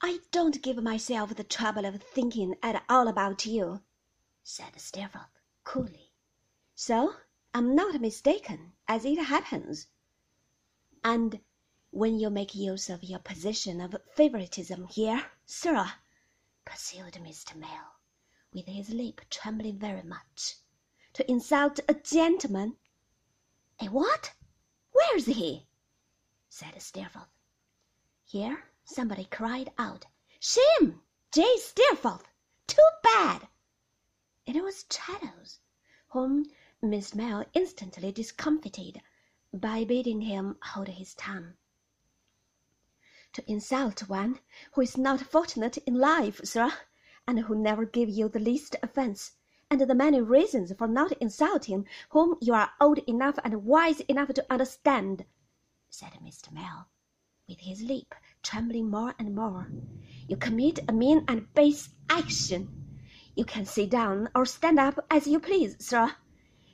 I don't give myself the trouble of thinking at all about you, said Steerforth coolly. So I'm not mistaken, as it happens. And when you make use of your position of favoritism here, sir, pursued Mr. Mell, with his lip trembling very much, to insult a gentleman. A what? Where's he? said Steerforth. Here somebody cried out, Shame! J. Steerforth! Too bad! It was Traddles, whom Miss Mell instantly discomfited by bidding him hold his tongue. To insult one who is not fortunate in life, sir, and who never gave you the least offence, and the many reasons for not insulting whom you are old enough and wise enough to understand, said Mr. Mell, with his lip trembling more and more. You commit a mean and base action. You can sit down or stand up as you please, sir.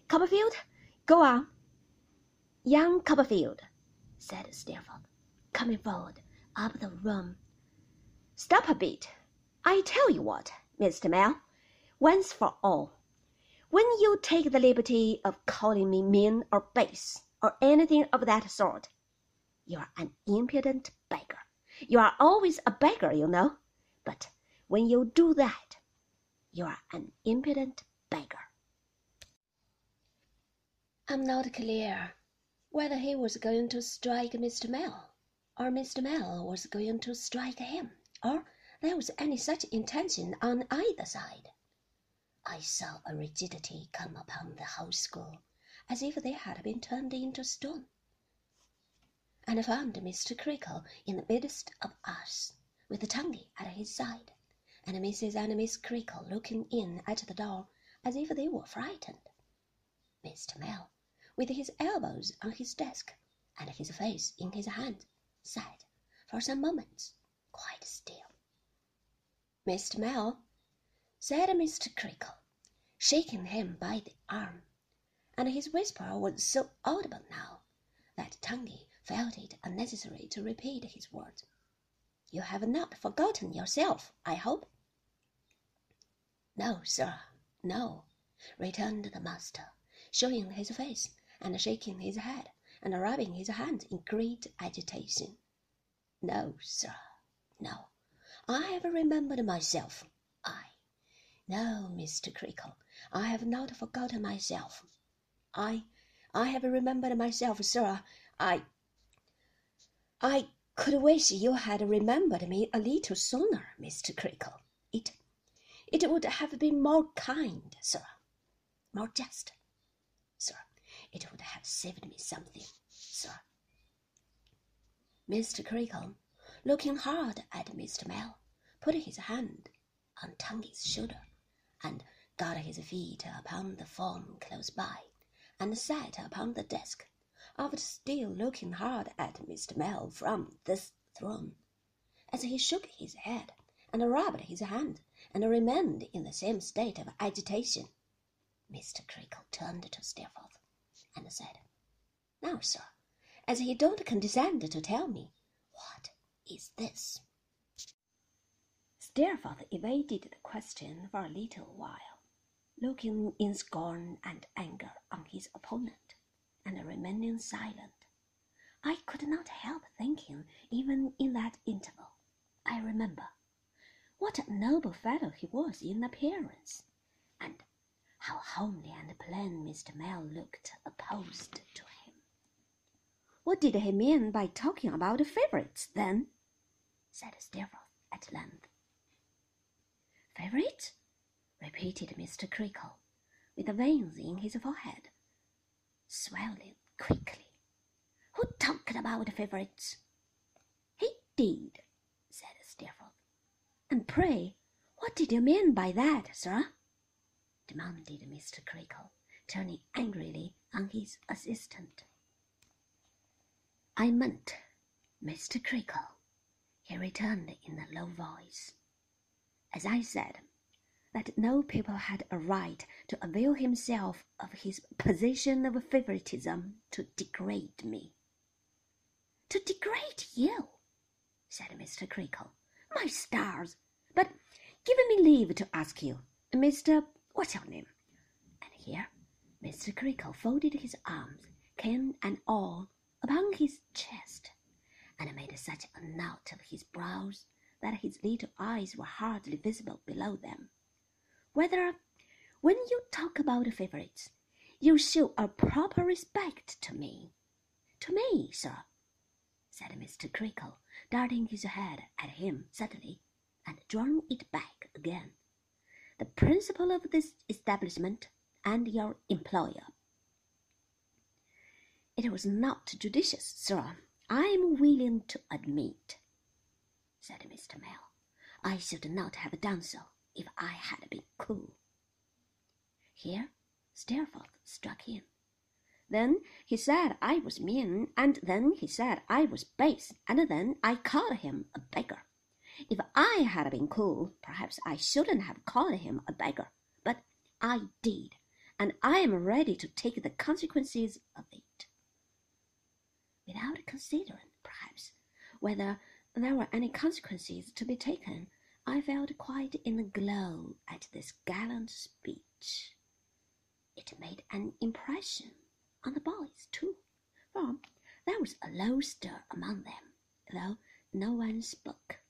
Copperfield, go on. Young Copperfield, said Steerforth, coming forward up the room. Stop a bit. I tell you what, Mr. Mell, once for all. When you take the liberty of calling me mean or base, or anything of that sort, you are an impudent beggar. You are always a beggar, you know. But when you do that, you are an impudent beggar. I'm not clear whether he was going to strike Mr. Mell, or Mr. Mell was going to strike him, or there was any such intention on either side. I saw a rigidity come upon the whole school, as if they had been turned into stone, and found Mr. Creakle in the midst of us, with Tungay at his side, and Mrs. and Miss Creakle looking in at the door as if they were frightened. Mr. Mell, with his elbows on his desk and his face in his hands, sat for some moments quite still. Mr. Mell, said Mr. Creakle, shaking him by the arm, and his whisper was so audible now that Tungay felt it unnecessary to repeat his words. You have not forgotten yourself, I hope? No, sir, no, returned the master, showing his face and shaking his head and rubbing his hands in great agitation. No, sir, no, I have remembered myself. I, no, Mr. Creakle, I have not forgotten myself. I, I have remembered myself, sir. I, I could wish you had remembered me a little sooner, Mr. Creakle. It, it would have been more kind, sir, more just, sir. It would have saved me something, sir. Mr. Creakle, looking hard at Mr. Mell, put his hand on Tungay's shoulder, and got his feet upon the form close by, and sat upon the desk after still looking hard at Mr. Mell from this throne, as he shook his head and rubbed his hand and remained in the same state of agitation. Mr. Creakle turned to Steerforth and said, Now, sir, as he don't condescend to tell me, what is this? Steerforth evaded the question for a little while, looking in scorn and anger on his opponent and remaining silent. I could not help thinking, even in that interval, I remember, what a noble fellow he was in appearance, and how homely and plain Mr. Mell looked opposed to him. What did he mean by talking about favourites, then? said Steerforth at length. Favourites? repeated Mr. Creakle, with veins in his forehead swelling quickly. Who talked about favourites? He did, said Steerforth. And pray, what did you mean by that, sir? demanded Mr. Creakle, turning angrily on his assistant. I meant, Mr. Creakle, he returned in a low voice. As I said, that no people had a right to avail himself of his position of favoritism to degrade me. To degrade you, said Mr. Creakle. My stars! But give me leave to ask you, Mr. What's your name? And here Mr. Creakle folded his arms, cane and all, upon his chest, and made such a knot of his brows that his little eyes were hardly visible below them. Whether, when you talk about favourites, you show a proper respect to me. To me, sir, said Mr. Creakle, darting his head at him suddenly, and drawing it back again. The principal of this establishment and your employer. It was not judicious, sir, I am willing to admit, said Mr. Mell. I should not have done so if I had been cool. Here Steerforth struck in. Then he said I was mean, and then he said I was base, and then I called him a beggar. If I had been cool, perhaps I shouldn't have called him a beggar, but I did, and I am ready to take the consequences of it. Without considering, perhaps, whether there were any consequences to be taken, I felt quite in a glow at this gallant speech. It made an impression on the boys, too, for there was a low stir among them, though no one spoke.